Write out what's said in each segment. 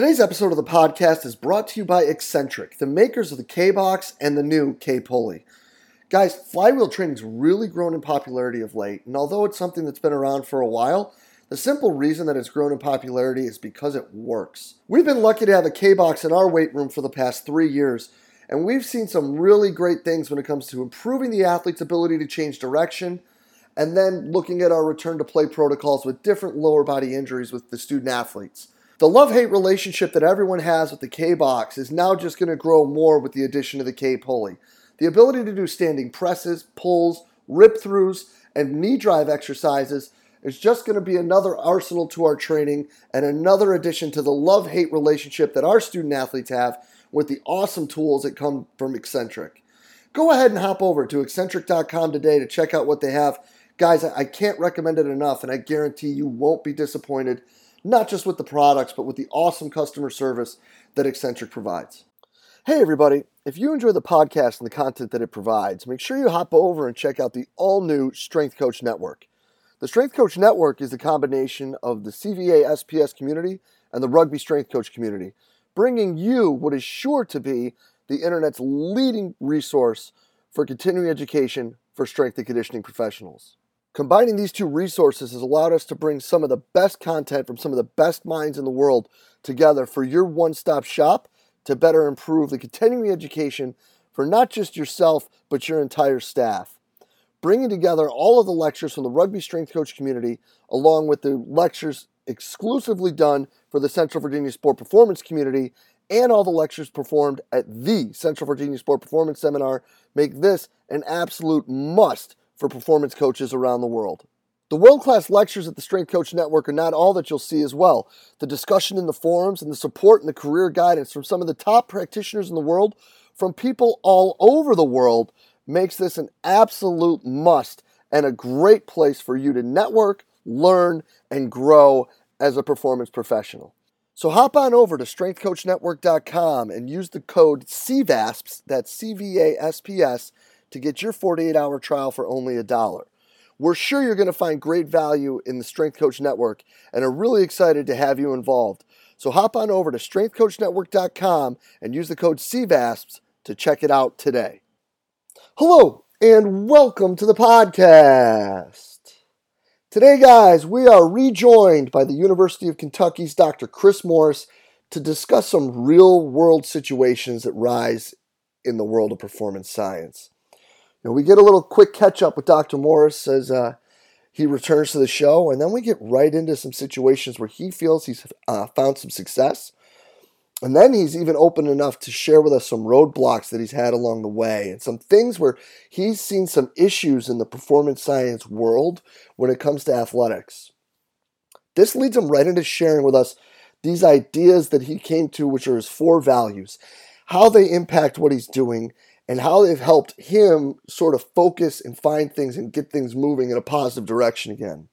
Today's episode of the podcast is brought to you by Exxentric, the makers of the K Box and the new K Pulley. Guys, flywheel training's really grown in popularity of late, and although it's something that's been around for a while, the simple reason that it's grown in popularity is because it works. We've been lucky to have a K Box in our weight room for the past three years, and we've seen some really great things when it comes to improving the athlete's ability to change direction, and then looking at our return to play protocols with different lower body injuries with the student athletes. The love hate relationship that everyone has with the K box is now just going to grow more with the addition of the K pulley. The ability to do standing presses, pulls, rip throughs, and knee drive exercises is just going to be another arsenal to our training and another addition to the love hate relationship that our student athletes have with the awesome tools that come from Exxentric. Go ahead and hop over to exxentric.com today to check out what they have. Guys, I can't recommend it enough, and I guarantee you won't be disappointed not just with the products, but with the awesome customer service that Exxentric provides. Hey, everybody. If you enjoy the podcast and the content that it provides, make sure you hop over and check out the all new Strength Coach Network. The Strength Coach Network is the combination of the CVA SPS community and the Rugby Strength Coach community, bringing you what is sure to be the internet's leading resource for continuing education for strength and conditioning professionals. Combining these two resources has allowed us to bring some of the best content from some of the best minds in the world together for your one stop shop to better improve the continuing education for not just yourself, but your entire staff. Bringing together all of the lectures from the rugby strength coach community, along with the lectures exclusively done for the Central Virginia Sport Performance community, and all the lectures performed at the Central Virginia Sport Performance Seminar, make this an absolute must for performance coaches around the world. The world class lectures at the Strength Coach Network are not all that you'll see as well. The discussion in the forums and the support and the career guidance from some of the top practitioners in the world, from people all over the world, makes this an absolute must and a great place for you to network, learn, and grow as a performance professional. So hop on over to strengthcoachnetwork.com and use the code CVASPS, that's C V A S P S, to get your 48 hour trial for only a dollar. We're sure you're going to find great value in the Strength Coach Network and are really excited to have you involved. So hop on over to strengthcoachnetwork.com and use the code CVASPS to check it out today. Hello and welcome to the podcast. Today, guys, we are rejoined by the University of Kentucky's Dr. Chris Morris to discuss some real world situations that rise in the world of performance science know, we get a little quick catch up with Dr. Morris as uh, he returns to the show, and then we get right into some situations where he feels he's uh, found some success. And then he's even open enough to share with us some roadblocks that he's had along the way and some things where he's seen some issues in the performance science world when it comes to athletics. This leads him right into sharing with us these ideas that he came to, which are his four values, how they impact what he's doing, and how they've helped him sort of focus and find things and get things moving in a positive direction again.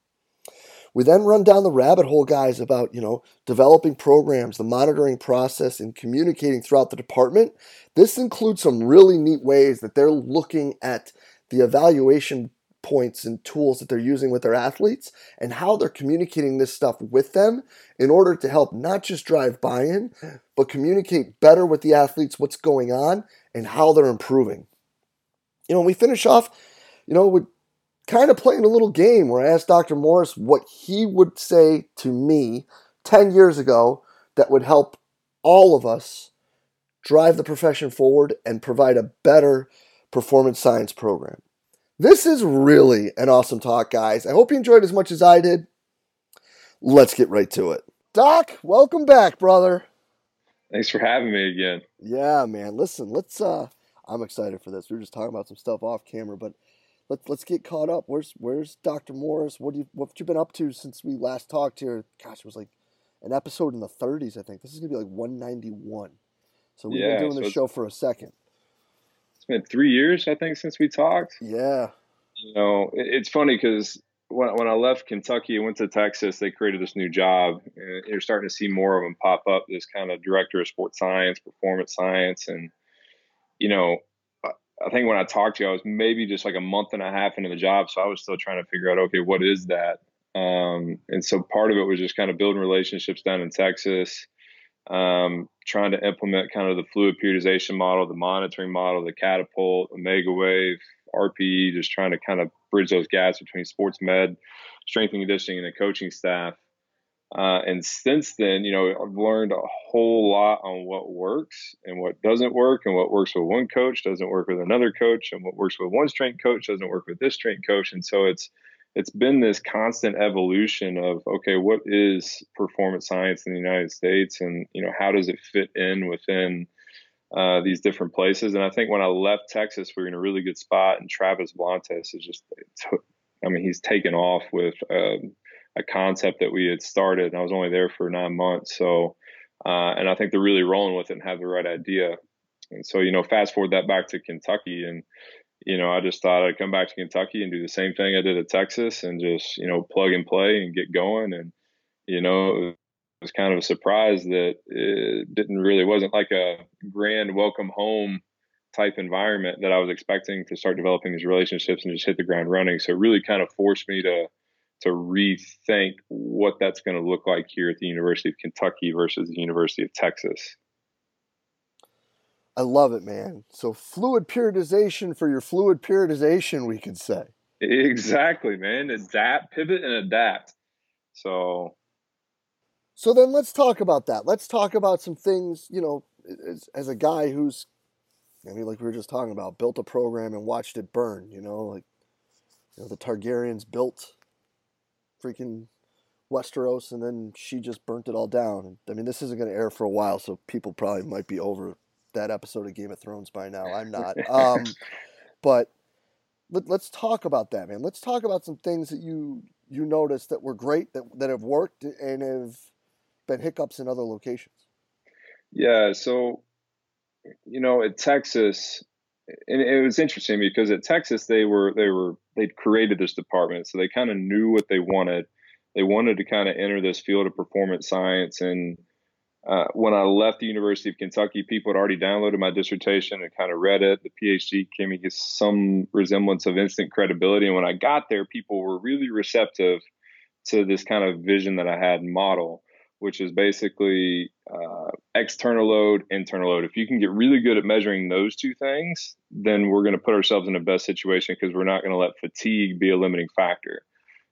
We then run down the rabbit hole, guys, about, you know, developing programs, the monitoring process, and communicating throughout the department. This includes some really neat ways that they're looking at the evaluation points and tools that they're using with their athletes and how they're communicating this stuff with them in order to help not just drive buy in, but communicate better with the athletes what's going on and how they're improving. You know, we finish off, you know, with kind of playing a little game where I asked Dr. Morris what he would say to me 10 years ago that would help all of us drive the profession forward and provide a better performance science program. This is really an awesome talk, guys. I hope you enjoyed as much as I did. Let's get right to it. Doc, welcome back, brother. Thanks for having me again. Yeah, man. Listen, let's uh I'm excited for this. We were just talking about some stuff off camera, but let's let's get caught up. Where's where's Dr. Morris? What do you what have you been up to since we last talked here? Gosh, it was like an episode in the 30s, I think. This is gonna be like 191. So we've yeah, been doing so the show for a second. It's been three years, I think, since we talked. Yeah. You know, it, it's funny because when, when I left Kentucky and went to Texas, they created this new job. And you're starting to see more of them pop up. This kind of director of sports science, performance science, and you know, I think when I talked to you, I was maybe just like a month and a half into the job, so I was still trying to figure out, okay, what is that? Um, and so part of it was just kind of building relationships down in Texas. um, trying to implement kind of the fluid periodization model, the monitoring model, the catapult, Omega Wave, RPE, just trying to kind of bridge those gaps between sports med, strength and conditioning, and the coaching staff. Uh, and since then, you know, I've learned a whole lot on what works and what doesn't work, and what works with one coach doesn't work with another coach, and what works with one strength coach doesn't work with this strength coach. And so it's it's been this constant evolution of okay, what is performance science in the United States, and you know, how does it fit in within uh, these different places? And I think when I left Texas, we were in a really good spot, and Travis Blontes is just, I mean, he's taken off with. Um, a concept that we had started. And I was only there for nine months. So, uh, and I think they're really rolling with it and have the right idea. And so, you know, fast forward that back to Kentucky and, you know, I just thought I'd come back to Kentucky and do the same thing I did at Texas and just, you know, plug and play and get going. And, you know, was kind of a surprise that it didn't really, wasn't like a grand welcome home type environment that I was expecting to start developing these relationships and just hit the ground running. So it really kind of forced me to, to rethink what that's going to look like here at the University of Kentucky versus the University of Texas. I love it, man. So fluid periodization for your fluid periodization, we could say. Exactly, man. Adapt, pivot, and adapt. So, so then let's talk about that. Let's talk about some things. You know, as, as a guy who's, I mean, like we were just talking about, built a program and watched it burn. You know, like you know the Targaryens built freaking Westeros, and then she just burnt it all down. I mean, this isn't going to air for a while, so people probably might be over that episode of Game of Thrones by now. I'm not. Um, but let, us talk about that, man. Let's talk about some things that you you noticed that were great that that have worked and have been hiccups in other locations. Yeah, so you know, at Texas, and it was interesting because at Texas they were they were they'd created this department, so they kind of knew what they wanted. They wanted to kind of enter this field of performance science. And uh, when I left the University of Kentucky, people had already downloaded my dissertation and kind of read it. The PhD gave me some resemblance of instant credibility. And when I got there, people were really receptive to this kind of vision that I had model which is basically uh, external load, internal load. If you can get really good at measuring those two things, then we're going to put ourselves in the best situation because we're not going to let fatigue be a limiting factor.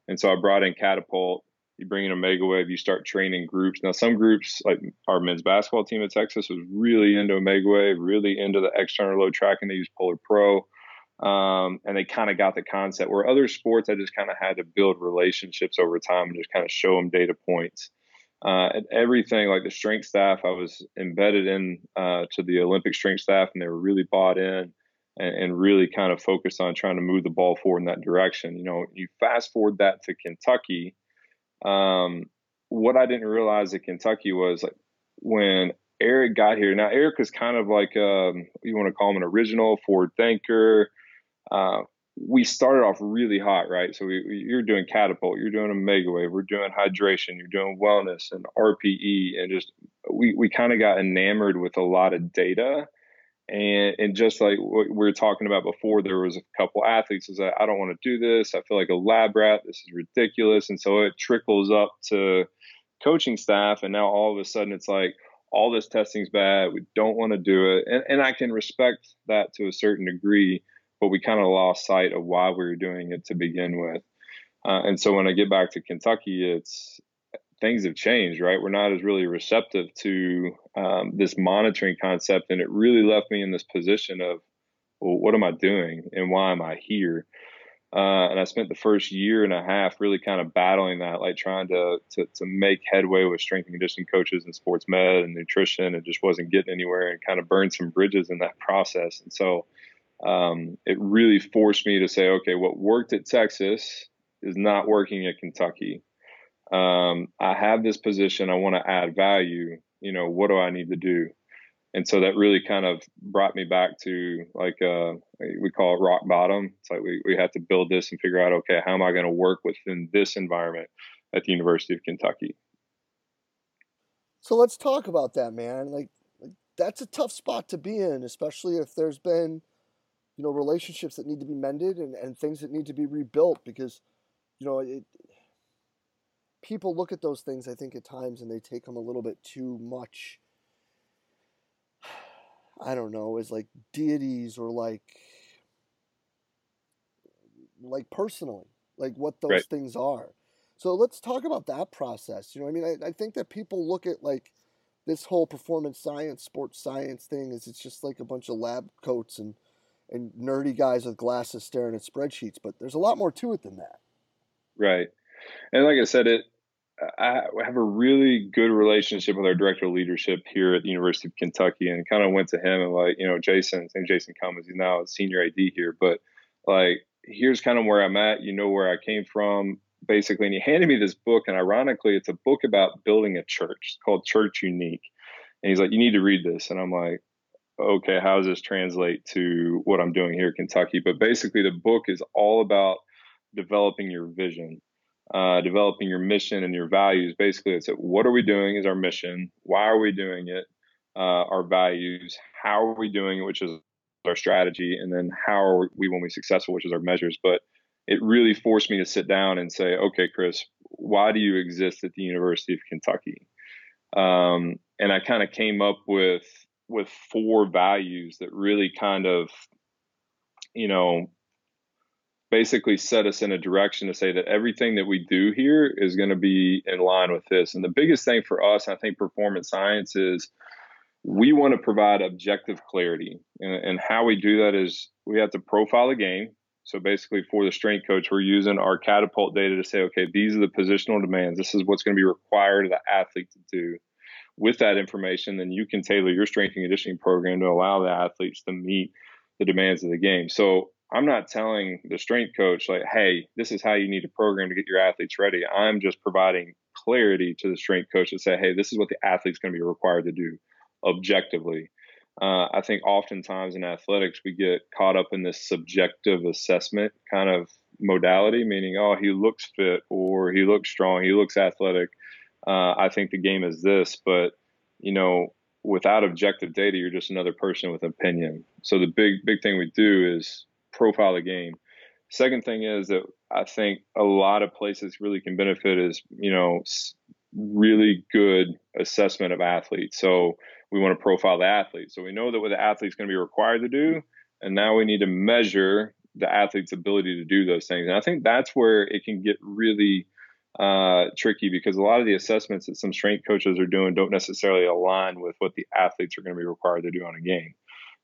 And so I brought in Catapult. You bring in Omega Wave, you start training groups. Now, some groups, like our men's basketball team at Texas, was really into Omega Wave, really into the external load tracking. They use Polar Pro. Um, and they kind of got the concept. Where other sports, I just kind of had to build relationships over time and just kind of show them data points uh, and everything like the strength staff i was embedded in uh, to the olympic strength staff and they were really bought in and, and, really kind of focused on trying to move the ball forward in that direction. You know you fast forward that to kentucky um, what i didn't realize at kentucky was like when eric got here now eric is kind of like um, you want to call him an original forward thinker uh, we started off really hot, right? So we, we, you're doing catapult, you're doing Omega Wave, we're doing hydration, you're doing wellness and RPE, and just we we kind of got enamored with a lot of data, and and just like what we were talking about before, there was a couple athletes was like, I don't want to do this, I feel like a lab rat, this is ridiculous, and so it trickles up to coaching staff, and now all of a sudden it's like all this testing's bad, we don't want to do it, and and I can respect that to a certain degree but we kind of lost sight of why we were doing it to begin with. Uh, and so when I get back to Kentucky, it's things have changed, right? We're not as really receptive to um, this monitoring concept, and it really left me in this position of, well, what am I doing and why am I here? Uh, and I spent the first year and a half really kind of battling that, like trying to, to, to make headway with strength and conditioning coaches and sports med and nutrition, and just wasn't getting anywhere, and kind of burned some bridges in that process. And so um, it really forced me to say, okay, what worked at Texas is not working at Kentucky. Um, I have this position. I want to add value. You know, what do I need to do? And so that really kind of brought me back to like uh, we call it rock bottom. It's like we, we have to build this and figure out, okay, how am I going to work within this environment at the University of Kentucky? So let's talk about that, man. Like, like that's a tough spot to be in, especially if there's been – you know relationships that need to be mended and, and things that need to be rebuilt because you know it, people look at those things i think at times and they take them a little bit too much I don't know, as like deities or like like personally, like what those right. things are. So let's talk about that process. You know, I mean, I, I think that people look at like this whole performance science, sports science thing is it's just like a bunch of lab coats and and nerdy guys with glasses staring at spreadsheets, but there's a lot more to it than that. Right. And like I said, it I have a really good relationship with our director of leadership here at the University of Kentucky and kind of went to him and like, you know, Jason, and Jason Cummins, he's now a senior AD here, but like, here's kind of where I'm at. You know where I came from, basically. And he handed me this book, and ironically, it's a book about building a church called Church Unique. And he's like, You need to read this. And I'm like, Okay, how does this translate to what I'm doing here Kentucky? But basically, the book is all about developing your vision uh, developing your mission and your values. Basically, it's what are we doing is our mission. Why are we doing it? Uh, our values. How are we doing it? Which is our strategy, and then how are we when we successful, which is our measures. But it really forced me to sit down and say, okay, Chris, why do you exist at the University of Kentucky? Um, and I kind of came up with with four values that really kind of, you know, basically set us in a direction to say that everything that we do here is going to be in line with this. And the biggest thing for us, I think, performance science is we want to provide objective clarity. And, and how we do that is we have to profile a game. So basically, for the strength coach, we're using our catapult data to say, okay, these are the positional demands. This is what's going to be required of the athlete to do. With that information, then you can tailor your strength and conditioning program to allow the athletes to meet the demands of the game. So I'm not telling the strength coach like, hey, this is how you need to program to get your athletes ready. I'm just providing clarity to the strength coach to say, hey, this is what the athlete's going to be required to do objectively. Uh, I think oftentimes in athletics we get caught up in this subjective assessment kind of modality, meaning, oh, he looks fit or he looks strong, he looks athletic. Uh, I think the game is this, but you know, without objective data, you're just another person with opinion. So the big big thing we do is profile the game. Second thing is that I think a lot of places really can benefit is, you know, really good assessment of athletes. So we want to profile the athlete. So we know that what the athlete's going to be required to do, and now we need to measure the athlete's ability to do those things. And I think that's where it can get really uh, tricky because a lot of the assessments that some strength coaches are doing don't necessarily align with what the athletes are going to be required to do on a game.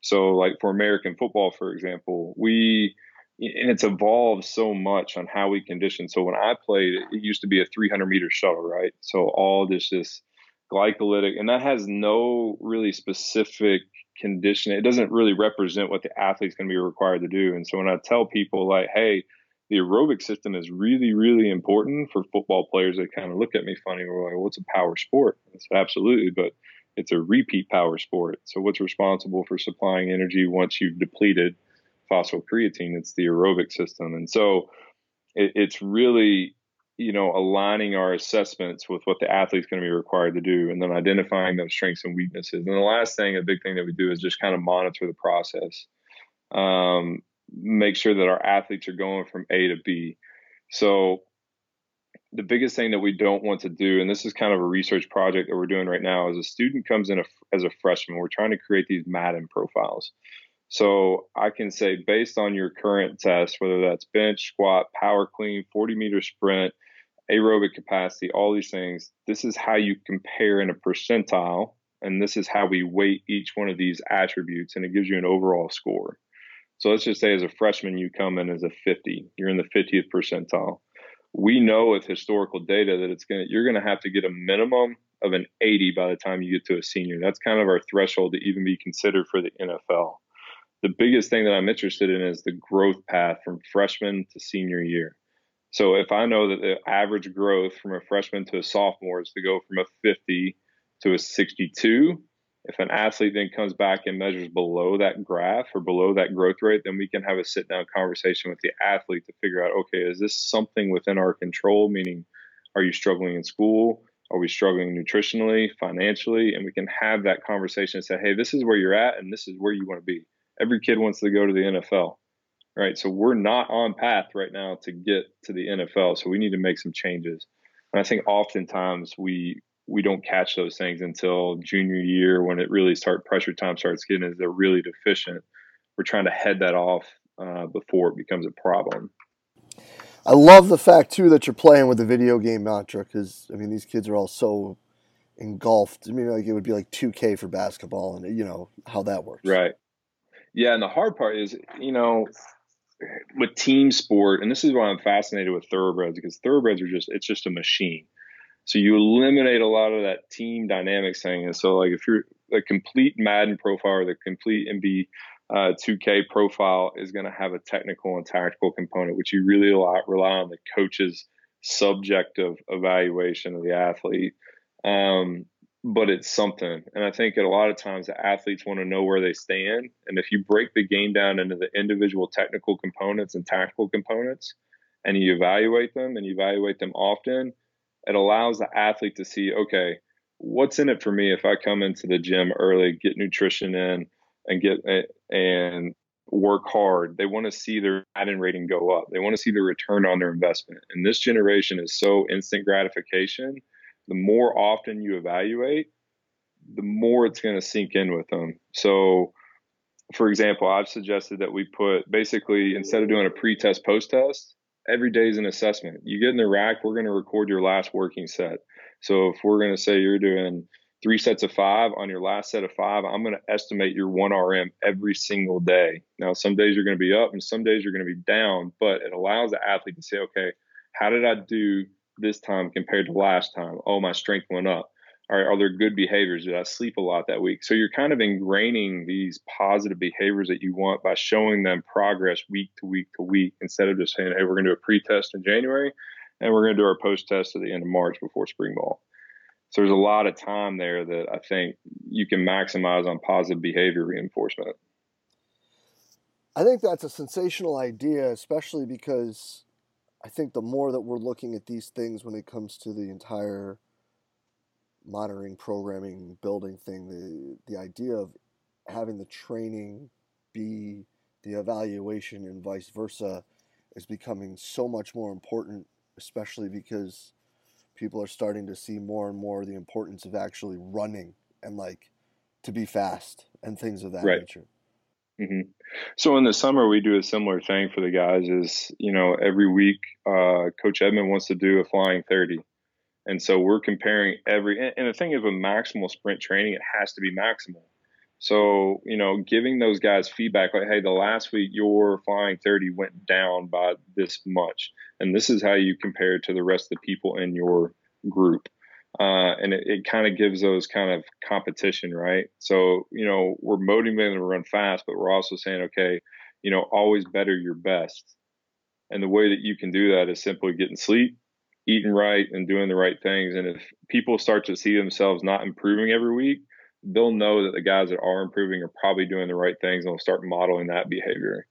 So, like for American football, for example, we and it's evolved so much on how we condition. So when I played, it used to be a 300 meter shuttle, right? So all this just glycolytic, and that has no really specific condition. It doesn't really represent what the athlete's going to be required to do. And so when I tell people like, hey, the aerobic system is really, really important for football players. They kind of look at me funny. We're like, "What's well, a power sport?" It's absolutely, but it's a repeat power sport. So what's responsible for supplying energy once you've depleted phosphocreatine? It's the aerobic system. And so it, it's really, you know, aligning our assessments with what the athlete's going to be required to do and then identifying those strengths and weaknesses. And the last thing, a big thing that we do is just kind of monitor the process. Um, make sure that our athletes are going from A to B. So the biggest thing that we don't want to do, and this is kind of a research project that we're doing right now, is a student comes in a, as a freshman. We're trying to create these Madden profiles. So I can say, based on your current test, whether that's bench, squat, power clean, 40 meter sprint, aerobic capacity, all these things, this is how you compare in a percentile. And this is how we weight each one of these attributes, and it gives you an overall score. So let's just say as a freshman, you come in as a 50, you're in the 50th percentile we know with historical data that it's gonna you're gonna have to get a minimum of an 80 by the time you get to a senior. That's kind of our threshold to even be considered for the NFL. The biggest thing that I'm interested in is the growth path from freshman to senior year. So if I know that the average growth from a freshman to a sophomore is to go from a 50 to a 62, if an athlete then comes back and measures below that graph or below that growth rate, then we can have a sit down conversation with the athlete to figure out okay, is this something within our control? Meaning, are you struggling in school? Are we struggling nutritionally, financially? And we can have that conversation and say, hey, this is where you're at and this is where you want to be. Every kid wants to go to the NFL, right? So we're not on path right now to get to the NFL. So we need to make some changes. And I think oftentimes we we don't catch those things until junior year when it really start pressure time starts getting as they're really deficient. We're trying to head that off uh, before it becomes a problem. I love the fact too that you're playing with the video game mantra because I mean these kids are all so engulfed. I mean like it would be like 2K for basketball and you know how that works. Right. Yeah, and the hard part is you know with team sport, and this is why I'm fascinated with thoroughbreds because thoroughbreds are just it's just a machine. So you eliminate a lot of that team dynamics thing. And so like if you're a complete Madden profile or the complete NBA uh, 2K profile is going to have a technical and tactical component, which you really rely, on the coach's subjective evaluation of the athlete. Um, but it's something. And I think that a lot of times the athletes want to know where they stand. And if you break the game down into the individual technical components and tactical components, and you evaluate them and you evaluate them often, it allows the athlete to see, okay, what's in it for me if I come into the gym early, get nutrition in, and get and work hard. They want to see their Madden rating go up. They want to see the return on their investment. And this generation is so instant gratification. The more often you evaluate, the more it's going to sink in with them. So, for example, I've suggested that we put basically instead of doing a pre-test, post-test, every day is an assessment. You get in the rack, we're going to record your last working set. So if we're going to say you're doing three sets of five on your last set of five, I'm going to estimate your one RM every single day. Now, some days you're going to be up and some days you're going to be down, but it allows the athlete to say, okay, how did I do this time compared to last time? Oh, my strength went up. Right, are there good behaviors? Did I sleep a lot that week? So you're kind of ingraining these positive behaviors that you want by showing them progress week to week to week instead of just saying, hey, we're going to do a pre test in January and we're going to do our post test at the end of March before spring ball. So there's a lot of time there that I think you can maximize on positive behavior reinforcement. I think that's a sensational idea, especially because I think the more that we're looking at these things when it comes to the entire monitoring, programming, building thing, the the idea of having the training be the evaluation and vice versa is becoming so much more important, especially because people are starting to see more and more the importance of actually running and like to be fast and things of that right. nature. Mm-hmm. So in the summer, we do a similar thing for the guys. Is you know every week, uh, Coach Edmond wants to do a flying thirty, and so we're comparing every. And the thing of a maximal sprint training, it has to be maximal. So, you know, giving those guys feedback like, hey, the last week your flying 30 went down by this much. And this is how you compare to the rest of the people in your group. Uh, and it, it kind of gives those kind of competition, right? So, you know, we're motivating them to run fast, but we're also saying, okay, you know, always better your best. And the way that you can do that is simply getting sleep, eating right, and doing the right things. And if people start to see themselves not improving every week, they'll know that the guys that are improving are probably doing the right things and will start modeling that behavior.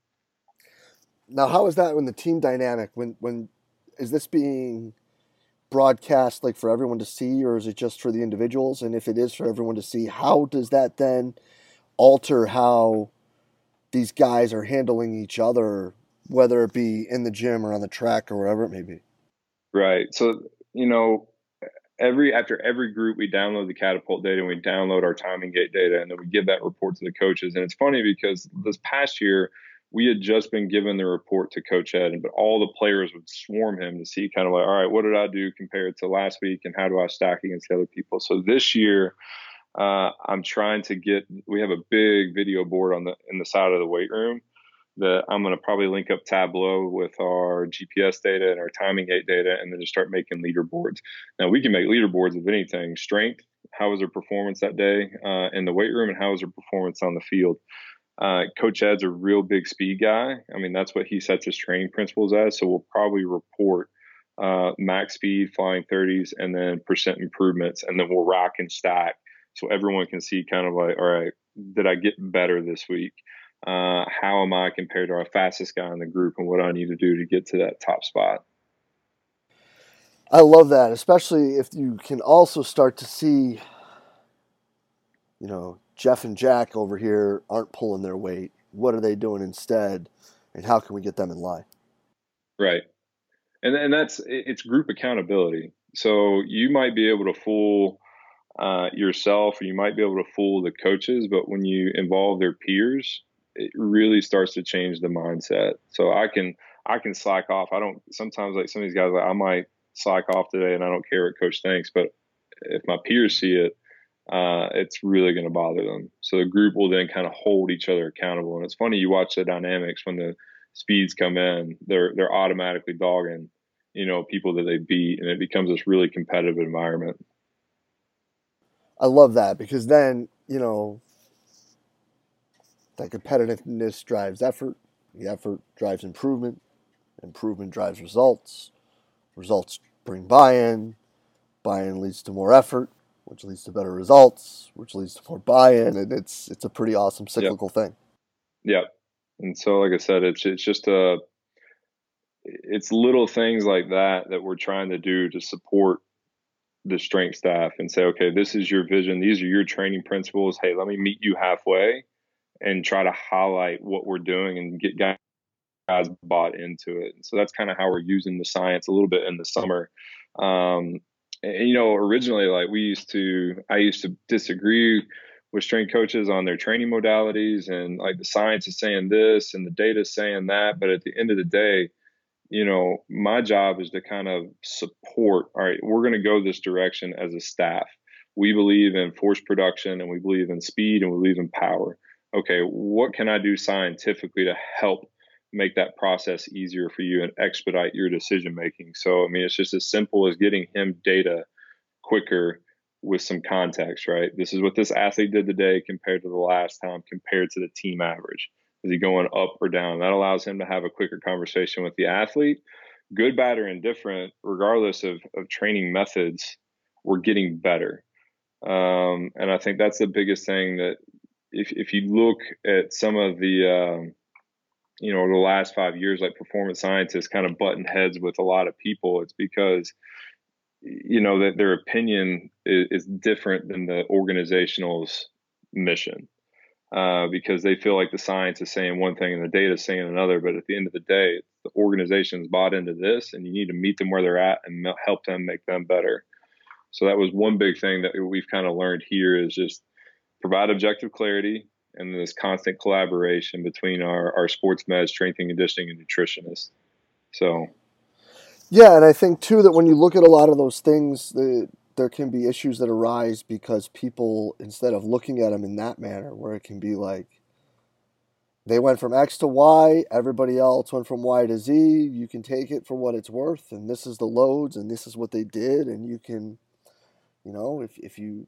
Now, how is that when the team dynamic? When when is this being broadcast like for everyone to see, or is it just for the individuals? And if it is for everyone to see, how does that then alter how these guys are handling each other, whether it be in the gym or on the track or wherever it may be? Right. So you know, every after every group we download the catapult data and we download our timing gate data and then we give that report to the coaches. And it's funny because this past year we had just been given the report to coach ed but all the players would swarm him to see kind of like all right what did i do compared to last week and how do i stack against the other people? So this year uh, i'm trying to get we have a big video board on the in the side of the weight room that I'm going to probably link up Tableau with our GPS data and our timing gate data, and then just start making leaderboards. Now we can make leaderboards of anything: strength, how was their performance that day uh, in the weight room, and how was their performance on the field. Uh, Coach Ed's a real big speed guy. I mean, that's what he sets his training principles as. So we'll probably report uh, max speed, flying 30s, and then percent improvements, and then we'll rack and stack so everyone can see kind of like, all right, did I get better this week? Uh, how am I compared to our fastest guy in the group and what I need to do to get to that top spot. I love that, especially if you can also start to see, you know, Jeff and Jack over here aren't pulling their weight. What are they doing instead? And how can we get them in line? Right. And, and that's it's group accountability. So you might be able to fool uh, yourself, or you might be able to fool the coaches, but when you involve their peers, it really starts to change the mindset. So I can I can slack off. I don't sometimes like some of these guys like I might slack off today and I don't care what coach thinks, but if my peers see it, uh, it's really going to bother them. So the group will then kind of hold each other accountable. And it's funny you watch the dynamics when the speeds come in, they're they're automatically dogging, you know, people that they beat, and it becomes this really competitive environment. I love that because then you know that competitiveness drives effort. The effort drives improvement. Improvement drives results. Results bring buy-in. Buy-in leads to more effort which leads to better results, which leads to more buy-in, and it's it's a pretty awesome cyclical yep. thing. Yeah, and so like I said, it's it's just a it's little things like that that we're trying to do to support the strength staff and say, okay, this is your vision, these are your training principles. Hey, let me meet you halfway and try to highlight what we're doing and get guys bought into it. So that's kind of how we're using the science a little bit in the summer. Um, and, you know, originally, like we used to, I used to disagree with strength coaches on their training modalities and like the science is saying this and the data is saying that. But at the end of the day, you know, my job is to kind of support, all right, we're going to go this direction as a staff. We believe in force production and we believe in speed and we believe in power. Okay, what can I do scientifically to help make that process easier for you and expedite your decision making. So, I mean, it's just as simple as getting him data quicker with some context, right? This is what this athlete did today compared to the last time, compared to the team average. Is he going up or down? That allows him to have a quicker conversation with the athlete. Good, bad, or indifferent, regardless of, of training methods, we're getting better. Um, and I think that's the biggest thing that if, if you look at some of the, um, you know, the last five years, like performance scientists kind of button heads with a lot of people, it's because, you know, that their opinion is, is, different than the organizational's mission. Uh, because they feel like the science is saying one thing and the data is saying another. But at the end of the day, the organization's bought into this, and you need to meet them where they're at and help them make them better. So that was one big thing that we've kind of learned here is just provide objective clarity, and this constant collaboration between our, our sports med, strength and conditioning, and nutritionists. So, yeah, and I think too that when you look at a lot of those things, the, there can be issues that arise because people, instead of looking at them in that manner, where it can be like they went from X to Y, everybody else went from Y to Z. You can take it for what it's worth, and this is the loads, and this is what they did, and you can, you know, if if you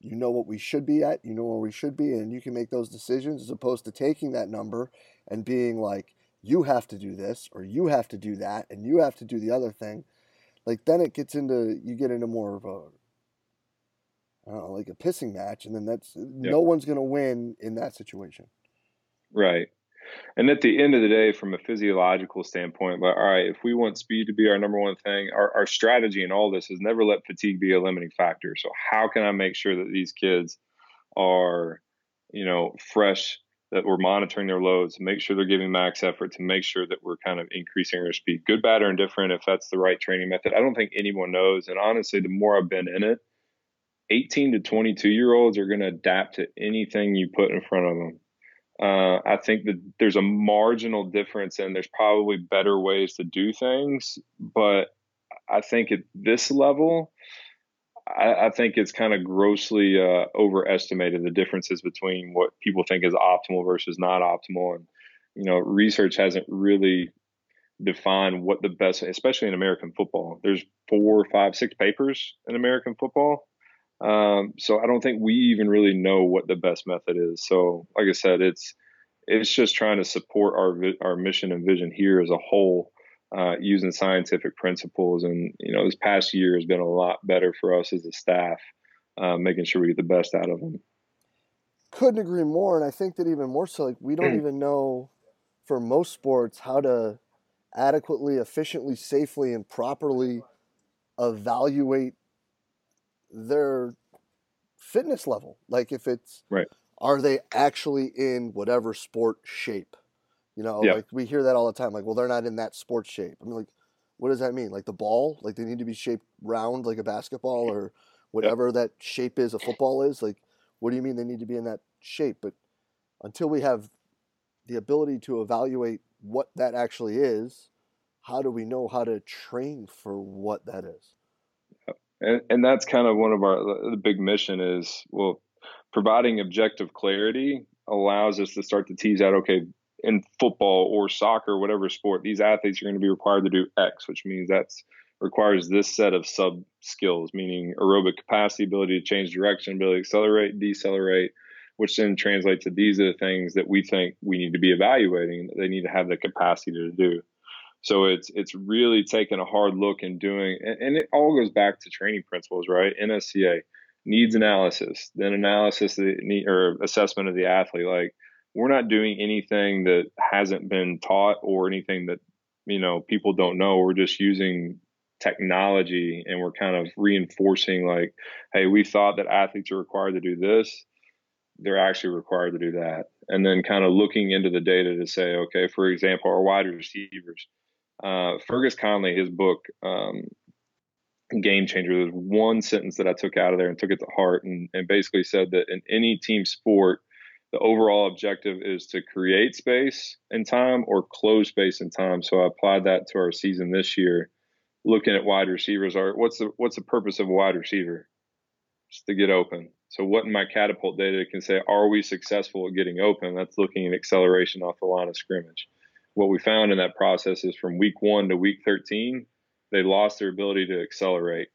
you know what we should be at, you know where we should be, and you can make those decisions as opposed to taking that number and being like, you have to do this or you have to do that and you have to do the other thing. Like then it gets into you get into more of a I don't know, like a pissing match, and then that's yep. no one's gonna win in that situation. Right. And at the end of the day, from a physiological standpoint, but all right, if we want speed to be our number one thing, our, our strategy in all this is never let fatigue be a limiting factor. So how can I make sure that these kids are, you know, fresh, that we're monitoring their loads, make sure they're giving max effort, to make sure that we're kind of increasing their speed, good, bad, or indifferent, if that's the right training method. I don't think anyone knows. And honestly, the more I've been in it, 18 to 22 year olds are going to adapt to anything you put in front of them. Uh, I think that there's a marginal difference, and there's probably better ways to do things. But I think at this level, I, I think it's kind of grossly uh, overestimated the differences between what people think is optimal versus not optimal. And you know, research hasn't really defined what the best, especially in American football. There's four, five, six papers in American football um, so I don't think we even really know what the best method is. So, like I said, it's it's just trying to support our our mission and vision here as a whole, uh, using scientific principles. And you know, this past year has been a lot better for us as a staff, uh, making sure we get the best out of them. Couldn't agree more, and I think that even more so, like we don't even know for most sports how to adequately, efficiently, safely, and properly evaluate their fitness level. Like if it's right, are they actually in whatever sport shape? You know, like we hear that all the time. Like, well, they're not in that sports shape. I mean, like, what does that mean? Like the ball? Like they need to be shaped round like a basketball, or whatever yep. that shape is a football is. Like, what do you mean they need to be in that shape? But until we have the ability to evaluate what that actually is, how do we know how to train for what that is? And, and that's kind of one of our the big mission is well providing objective clarity allows us to start to tease out okay in football or soccer whatever sport these athletes are going to be required to do x which means that's requires this set of sub skills meaning aerobic capacity ability to change direction ability to accelerate decelerate which then translates to these are the things that we think we need to be evaluating that they need to have the capacity to do so it's it's really taking a hard look and doing, and, and it all goes back to training principles, right? NSCA needs analysis, then analysis the, need or assessment of the athlete. Like we're not doing anything that hasn't been taught or anything that you know people don't know. We're just using technology and we're kind of reinforcing like, hey, we thought that athletes are required to do this. They're actually required to do that. And then kind of looking into the data to say, okay, for example, our wide receivers uh, Fergus Connolly, his book, um, Game Changer, there's one sentence that I took out of there and took it to heart and, and basically said that in any team sport, the overall objective is to create space and time or close space and time. So I applied that to our season this year, looking at wide receivers. Are what's the what's the purpose of a wide receiver? Just to get open. So what in my catapult data can say, are we successful at getting open? That's looking at acceleration off the line of scrimmage what we found in that process is from week one to week 13, they lost their ability to accelerate.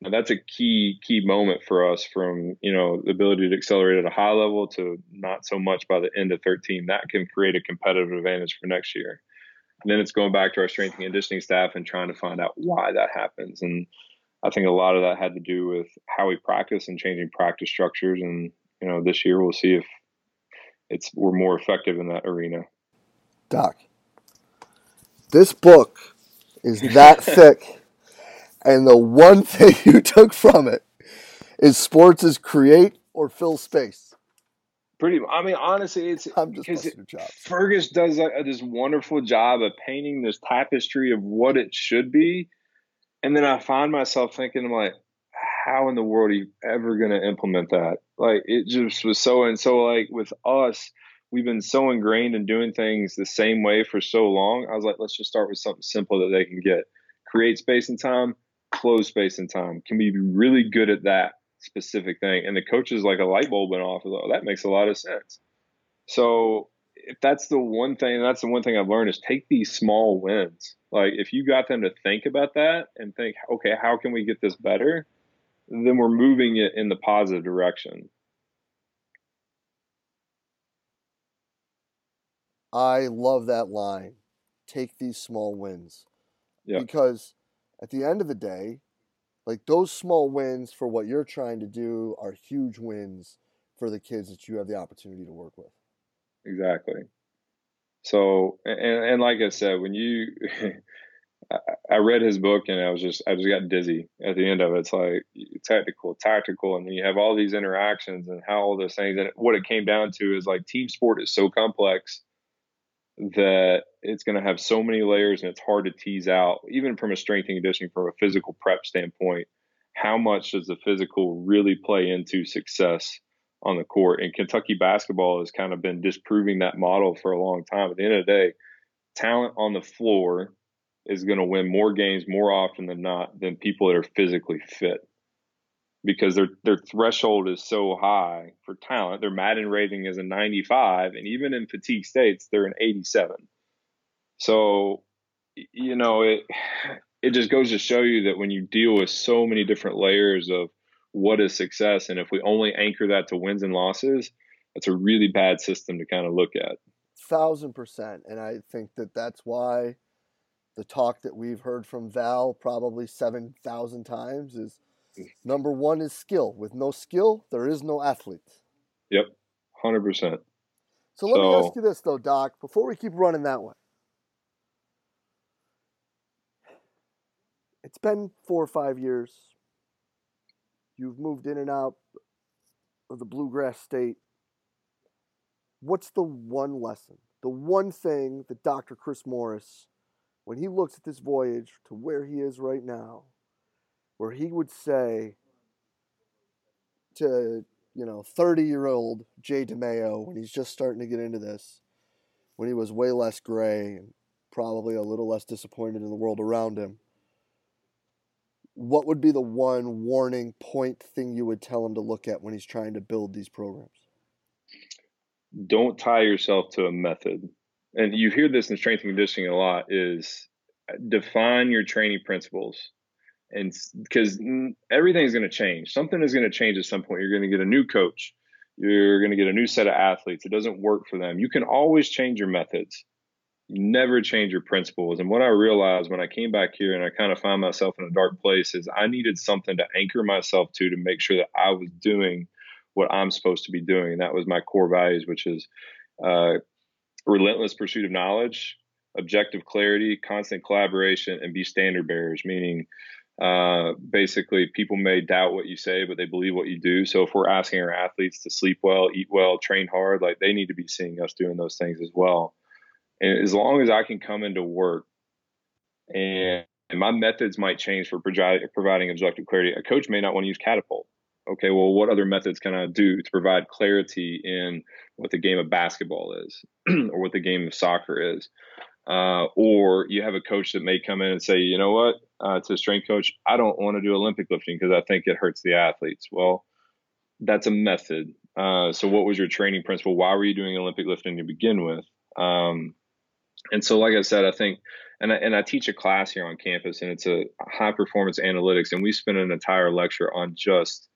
Now that's a key key moment for us from you know the ability to accelerate at a high level to not so much by the end of 13. That can create a competitive advantage for next year. And then it's going back to our strength and conditioning staff and trying to find out why that happens. And I think a lot of that had to do with how we practice and changing practice structures. And you know this year we'll see if it's we're more effective in that arena. Doc, this book is that thick, and the one thing you took from it is sports is create or fill space. Pretty. I mean, honestly, it's I'm just because Fergus does a, this wonderful job of painting this tapestry of what it should be, and then I find myself thinking, I'm like, how in the world are you ever going to implement that? Like, it just was so. And so, like with us, we've been so ingrained in doing things the same way for so long. I was like, let's just start with something simple that they can get. Create space and time, close space and time. Can we be really good at that specific thing? And the coaches like a light bulb went off. Oh, that makes a lot of sense. So if that's the one thing, that's the one thing I've learned is take these small wins. Like if you got them to think about that and think, okay, how can we get this better? Then we're moving it in the positive direction. I love that line. Take these small wins. Yeah. Because at the end of the day, like those small wins for what you're trying to do are huge wins for the kids that you have the opportunity to work with. Exactly. So, and, and like I said, when you, I read his book and I was just, I just got dizzy at the end of it. It's like technical, tactical, and then you have all these interactions and how all those things. And what it came down to is like team sport is so complex that it's going to have so many layers and it's hard to tease out, even from a strength and conditioning, from a physical prep standpoint, how much does the physical really play into success on the court? And Kentucky basketball has kind of been disproving that model for a long time. At the end of the day, talent on the floor is going to win more games more often than not than people that are physically fit because their their threshold is so high for talent. Their Madden rating is a 95, and even in fatigue states, they're an 87. So, you know, it it just goes to show you that when you deal with so many different layers of what is success, and if we only anchor that to wins and losses, that's a really bad system to kind of look at. Thousand percent, and I think that that's why the talk that we've heard from Val probably seven thousand times is Number one is skill. With no skill, there is no athlete. Yep, hundred percent. So let so, me ask you this though, Doc. Before we keep running that one, it's been four or five years. You've moved in and out of the bluegrass state. What's the one lesson, the one thing that Dr. Chris Morris, when he looks at this voyage to where he is right now, where he would say, to you know, 30 year old Jay DeMayo when he's just starting to get into this, when he was way less gray and probably a little less disappointed in the world around him, what would be the one warning point thing you would tell him to look at when he's trying to build these programs? Don't tie yourself to a method. And you hear this in strength and conditioning a lot is define your training principles and because everything's going to change. Something is going to change at some point. You're going to get a new coach. You're going to get a new set of athletes. It doesn't work for them. You can always change your methods. You never change your principles. And what i realized when i came back here and i kind of found myself in a dark place is i needed something to anchor myself to to make sure that i was doing what i'm supposed to be doing. And that was my core values which is uh, relentless pursuit of knowledge objective clarity constant collaboration and be standard bearers meaning uh, basically, people may doubt what you say, but they believe what you do. So if we're asking our athletes to sleep well, eat well, train hard, like they need to be seeing us doing those things as well. And as long as I can come into work and, and my methods might change for providing objective clarity, a coach may not want to use catapult. Okay, well, what other methods can I do to provide clarity in what the game of basketball is or what the game of soccer is? Uh, or you have a coach that may come in and say, you know what, uh, to a strength coach, I don't want to do Olympic lifting because I think it hurts the athletes. Well, that's a method. Uh, so, what was your training principle? Why were you doing Olympic lifting to begin with? Um, and so, like I said, I think, and I, and I teach a class here on campus, and it's a high performance analytics, and we spend an entire lecture on just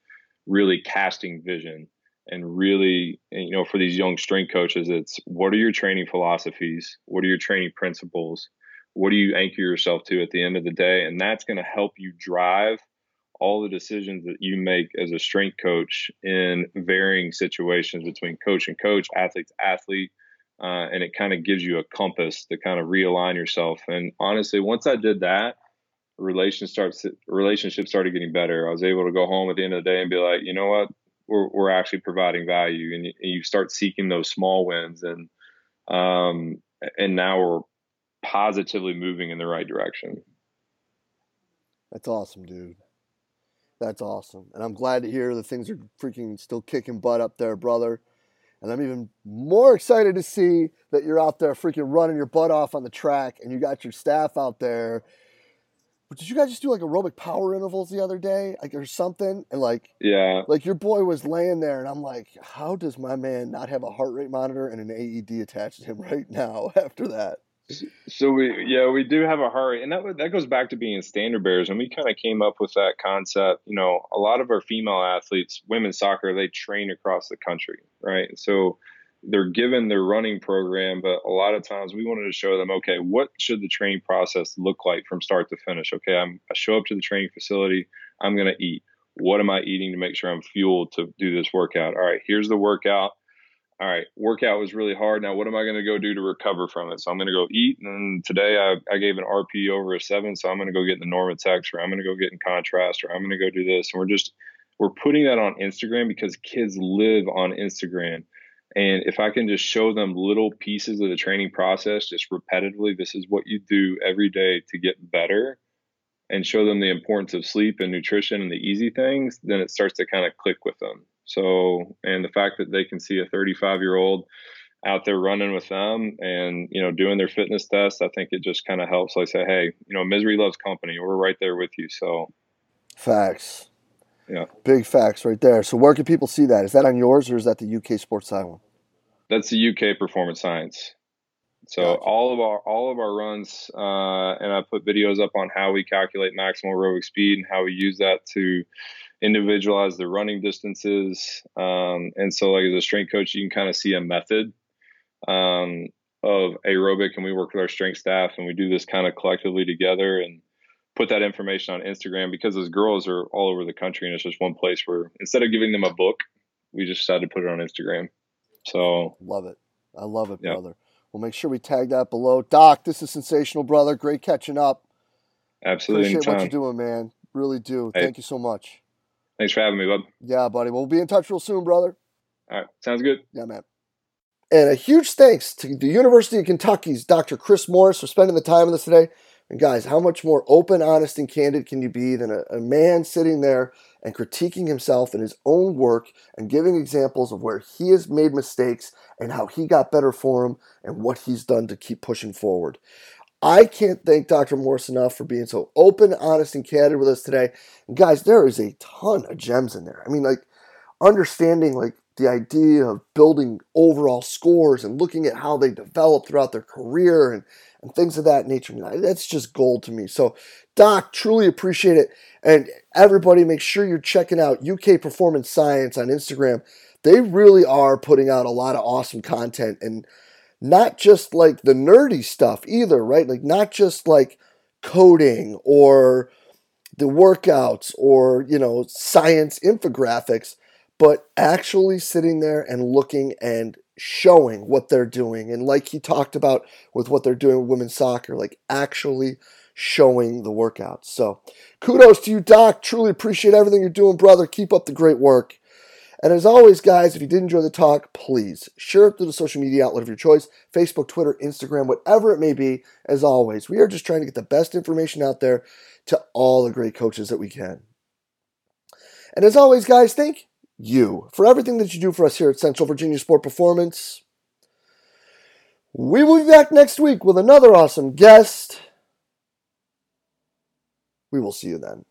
really casting vision and really you know for these young strength coaches it's what are your training philosophies? What are your training principles? What do you anchor yourself to at the end of the day? And that's going to help you drive all the decisions that you make as a strength coach in varying situations between coach and coach athlete to athlete uh, and it kind of gives you a compass to kind of realign yourself. And honestly once i did that relationship starts relationships started getting better. I was able to go home at the end of the day and be like you know what we're, we're actually providing value and you, and you start seeking those small wins and um, and now we're positively moving in the right direction. That's awesome dude. That's awesome. And i'm glad to hear that things are freaking still kicking butt up there brother. And i'm even more excited to see that you're out there freaking running your butt off on the track and you got your staff out there but did you guys just do like aerobic power intervals the other day, like or something? And like, yeah, like your boy was laying there, and I'm like, how does my man not have a heart rate monitor and an AED attached to him right now after that? So we, yeah, we do have a heart rate, and that that goes back to being standard bearers, and we kind of came up with that concept. You know, a lot of our female athletes, women's soccer, they train across the country, right? So they're given their running program, but a lot of times we wanted to show them, okay, what should the training process look like from start to finish? Okay, I'm, I show up to the training facility, I'm going to eat. What am I eating to make sure I'm fueled to do this workout? All right, here's the workout. All right, workout was really hard. Now, what am I going to go do to recover from it? So I'm going to go eat. And today I, I gave an RPE over a seven. So I'm going to go get in the Normatecs or I'm going to go get in contrast or I'm going to go do this. And we're just, we're putting that on Instagram because kids live on Instagram and if I can just show them little pieces of the training process, just repetitively, this is what you do every day to get better, and show them the importance of sleep and nutrition and the easy things, then it starts to kind of click with them. So, and the fact that they can see a 35 year old out there running with them and, you know, doing their fitness test, I think it just kind of helps. Like say, hey, you know, misery loves company. We're right there with you. So, facts. Yeah. Big facts right there. So where can people see that? Is that on yours or is that the UK Sports Sci one? That's the UK Performance Science. So gotcha. all of our all of our runs, uh, and I put videos up on how we calculate maximal aerobic speed and how we use that to individualize the running distances. Um, and so, like as a strength coach, you can kind of see a method um, of aerobic, and we work with our strength staff, and we do this kind of collectively together. And put that information on Instagram because those girls are all over the country and it's just one place where instead of giving them a book, we just decided to put it on Instagram. So love it. I love it, brother. We'll make sure we tag that below. Doc, this is sensational, brother. Great catching up. Absolutely. Appreciate anytime. what you're doing, man. Really do. Hey, Thank you so much. Thanks for having me, bud. Yeah, buddy. We'll be in touch real soon, brother. All right. Sounds good. Yeah, man. And a huge thanks to the University of Kentucky's Dr. Chris Morris for spending the time with us today. And guys, how much more open, honest, and candid can you be than a, a man sitting there and critiquing himself and his own work and giving examples of where he has made mistakes and how he got better for him and what he's done to keep pushing forward. I can't thank Dr. Morris enough for being so open, honest, and candid with us today. And guys, there is a ton of gems in there. I mean, like understanding like the idea of building overall scores and looking at how they develop throughout their career and, and things of that nature. That's just gold to me. So, Doc, truly appreciate it. And everybody, make sure you're checking out UK Performance Science on Instagram. They really are putting out a lot of awesome content and not just like the nerdy stuff either, right? Like, not just like coding or the workouts or, you know, science infographics but actually sitting there and looking and showing what they're doing. And like he talked about with what they're doing with women's soccer, like actually showing the workouts. So kudos to you, Doc. Truly appreciate everything you're doing, brother. Keep up the great work. And as always, guys, if you did enjoy the talk, please share it through the social media outlet of your choice Facebook, Twitter, Instagram, whatever it may be. As always, we are just trying to get the best information out there to all the great coaches that we can. And as always, guys, thank you for everything that you do for us here at Central Virginia Sport Performance. We will be back next week with another awesome guest. We will see you then.